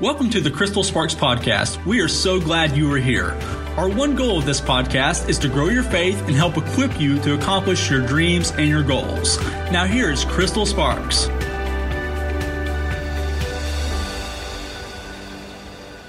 Welcome to the Crystal Sparks Podcast. We are so glad you are here. Our one goal of this podcast is to grow your faith and help equip you to accomplish your dreams and your goals. Now, here's Crystal Sparks.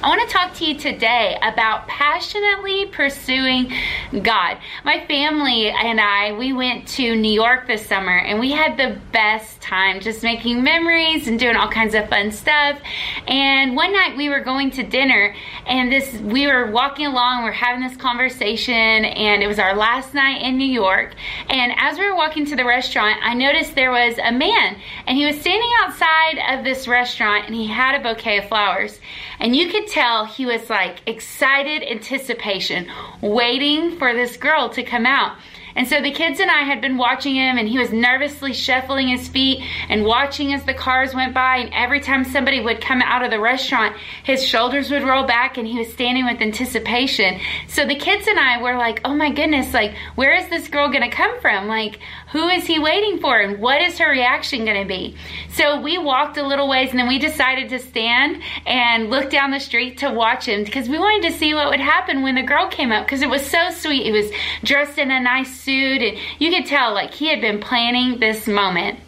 I want to talk to you today about passionately pursuing God. My family and I, we went to New York this summer and we had the best time just making memories and doing all kinds of fun stuff. And one night we were going to dinner and this we were walking along, we are having this conversation and it was our last night in New York. And as we were walking to the restaurant, I noticed there was a man and he was standing outside of this restaurant and he had a bouquet of flowers. And you could tell he was like excited anticipation, waiting for this girl to come out. And so the kids and I had been watching him, and he was nervously shuffling his feet and watching as the cars went by. And every time somebody would come out of the restaurant, his shoulders would roll back and he was standing with anticipation. So the kids and I were like, oh my goodness, like, where is this girl gonna come from? Like, who is he waiting for? And what is her reaction gonna be? So we walked a little ways and then we decided to stand and look down the street to watch him because we wanted to see what would happen when the girl came up because it was so sweet. He was dressed in a nice and you could tell like he had been planning this moment.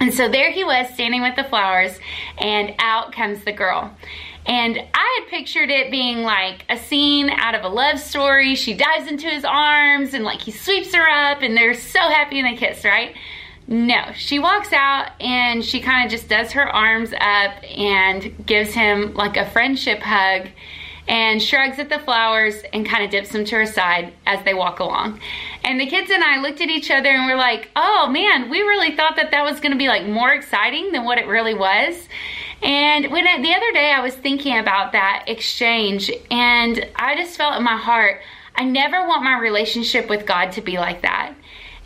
And so there he was standing with the flowers and out comes the girl. And I had pictured it being like a scene out of a love story. She dives into his arms and like he sweeps her up and they're so happy and they kiss, right? No, she walks out and she kind of just does her arms up and gives him like a friendship hug and shrugs at the flowers and kind of dips them to her side as they walk along. And the kids and I looked at each other and we're like, oh man, we really thought that that was going to be like more exciting than what it really was. And when the other day I was thinking about that exchange and I just felt in my heart, I never want my relationship with God to be like that.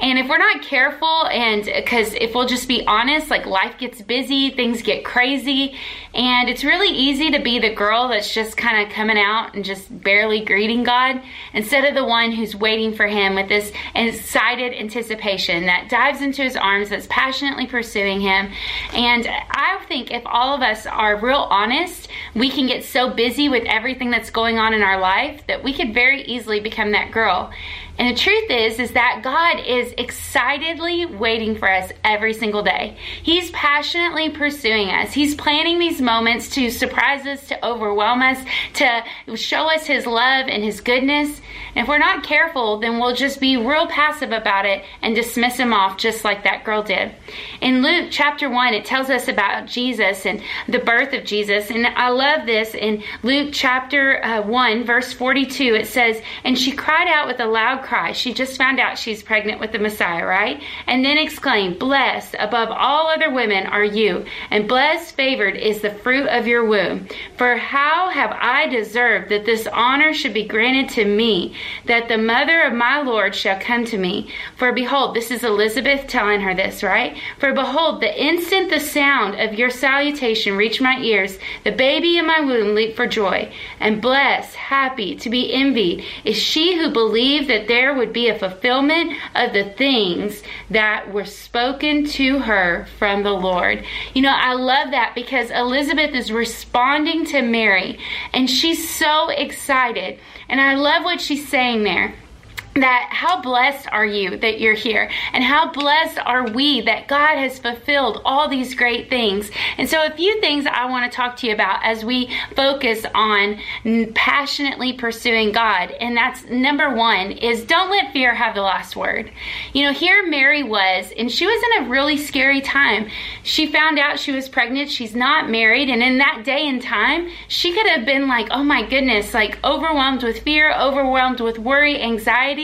And if we're not careful, and because if we'll just be honest, like life gets busy, things get crazy, and it's really easy to be the girl that's just kind of coming out and just barely greeting God instead of the one who's waiting for Him with this excited anticipation that dives into His arms, that's passionately pursuing Him. And I think if all of us are real honest, we can get so busy with everything that's going on in our life that we could very easily become that girl. And the truth is, is that God is excitedly waiting for us every single day. He's passionately pursuing us. He's planning these moments to surprise us, to overwhelm us, to show us His love and His goodness. And if we're not careful, then we'll just be real passive about it and dismiss Him off just like that girl did. In Luke chapter 1, it tells us about Jesus and the birth of Jesus. And I love this. In Luke chapter uh, 1, verse 42, it says, And she cried out with a loud cry. She just found out she's pregnant with the Messiah, right? And then exclaimed, Blessed above all other women are you, and blessed, favored is the fruit of your womb. For how have I deserved that this honor should be granted to me, that the mother of my Lord shall come to me? For behold, this is Elizabeth telling her this, right? For behold, the instant the sound of your salutation reached my ears, the baby in my womb leaped for joy. And blessed, happy, to be envied is she who believed that there would be a fulfillment of the things that were spoken to her from the Lord. You know, I love that because Elizabeth is responding to Mary and she's so excited. And I love what she's saying there that how blessed are you that you're here and how blessed are we that God has fulfilled all these great things. And so a few things I want to talk to you about as we focus on passionately pursuing God. And that's number 1 is don't let fear have the last word. You know, here Mary was and she was in a really scary time. She found out she was pregnant, she's not married, and in that day and time, she could have been like, "Oh my goodness, like overwhelmed with fear, overwhelmed with worry, anxiety,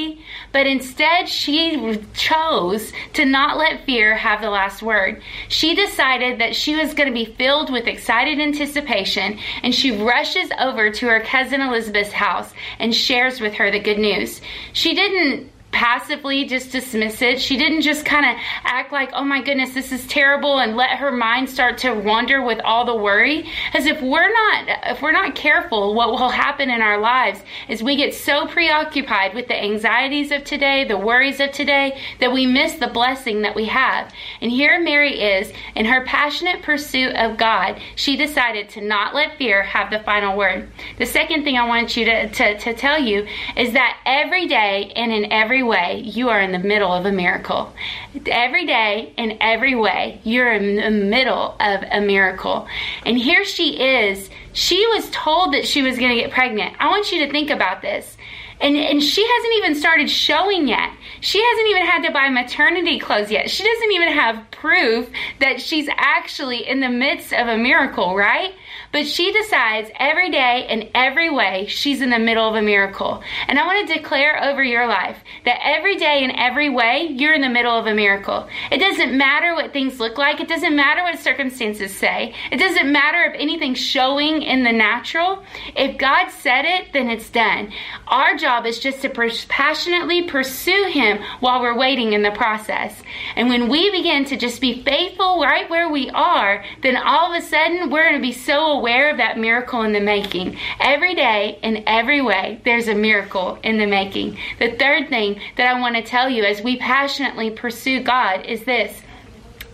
but instead she chose to not let fear have the last word. She decided that she was going to be filled with excited anticipation and she rushes over to her cousin Elizabeth's house and shares with her the good news. She didn't passively just dismiss it. She didn't just kind of act like, oh my goodness, this is terrible, and let her mind start to wander with all the worry. As if we're not, if we're not careful, what will happen in our lives is we get so preoccupied with the anxieties of today, the worries of today, that we miss the blessing that we have. And here Mary is, in her passionate pursuit of God, she decided to not let fear have the final word. The second thing I want you to, to, to tell you is that every day and in every way, you are in the middle of a miracle. Every day in every way, you're in the middle of a miracle. And here she is. She was told that she was going to get pregnant. I want you to think about this. And, and she hasn't even started showing yet. She hasn't even had to buy maternity clothes yet. She doesn't even have proof that she's actually in the midst of a miracle, right? But she decides every day and every way she's in the middle of a miracle. And I want to declare over your life that every day and every way you're in the middle of a miracle. It doesn't matter what things look like, it doesn't matter what circumstances say, it doesn't matter if anything's showing in the natural. If God said it, then it's done. Our job is just to passionately pursue Him while we're waiting in the process. And when we begin to just be faithful right where we are, then all of a sudden we're going to be so aware of that miracle in the making. Every day, in every way, there's a miracle in the making. The third thing that I want to tell you as we passionately pursue God is this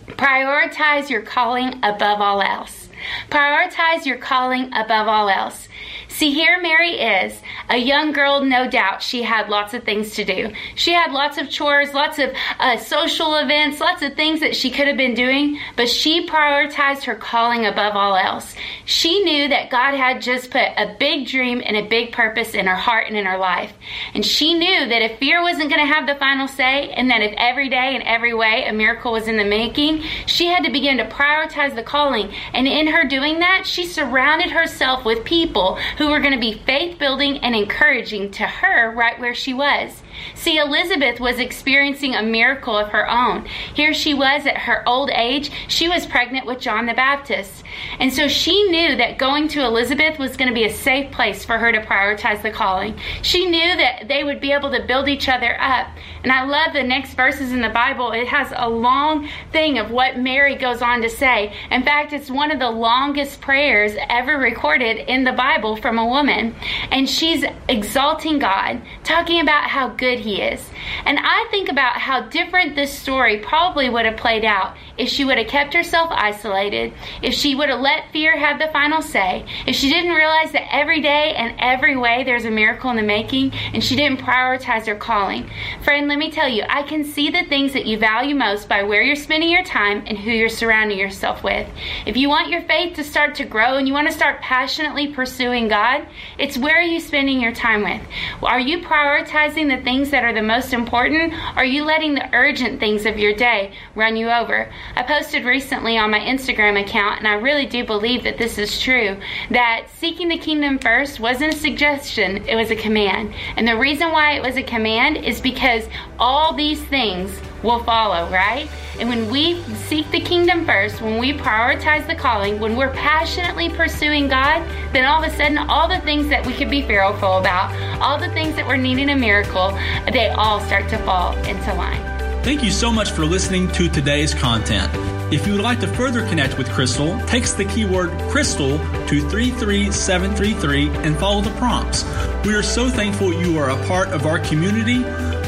prioritize your calling above all else. Prioritize your calling above all else. See, here Mary is, a young girl, no doubt. She had lots of things to do. She had lots of chores, lots of uh, social events, lots of things that she could have been doing, but she prioritized her calling above all else. She knew that God had just put a big dream and a big purpose in her heart and in her life. And she knew that if fear wasn't going to have the final say, and that if every day and every way a miracle was in the making, she had to begin to prioritize the calling. And in her doing that, she surrounded herself with people who were going to be faith building and encouraging to her right where she was. See, Elizabeth was experiencing a miracle of her own. Here she was at her old age. She was pregnant with John the Baptist. And so she knew that going to Elizabeth was going to be a safe place for her to prioritize the calling. She knew that they would be able to build each other up. And I love the next verses in the Bible. It has a long thing of what Mary goes on to say. In fact, it's one of the longest prayers ever recorded in the Bible from a woman. And she's exalting God, talking about how good he is. And I think about how different this story probably would have played out if she would have kept herself isolated, if she would have let fear have the final say, if she didn't realize that every day and every way there's a miracle in the making, and she didn't prioritize her calling. Friend, let me tell you, I can see the things that you value most by where you're spending your time and who you're surrounding yourself with. If you want your faith to start to grow and you want to start passionately pursuing God, it's where are you spending your time with? Are you prioritizing the things that are the most important? Or are you letting the urgent things of your day run you over? I posted recently on my Instagram account, and I really do believe that this is true, that seeking the kingdom first wasn't a suggestion, it was a command. And the reason why it was a command is because all these things will follow, right? And when we seek the kingdom first, when we prioritize the calling, when we're passionately pursuing God, then all of a sudden, all the things that we could be fearful about, all the things that we're needing a miracle, they all start to fall into line. Thank you so much for listening to today's content. If you would like to further connect with Crystal, text the keyword Crystal to 33733 and follow the prompts. We are so thankful you are a part of our community.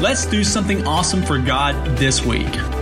Let's do something awesome for God this week.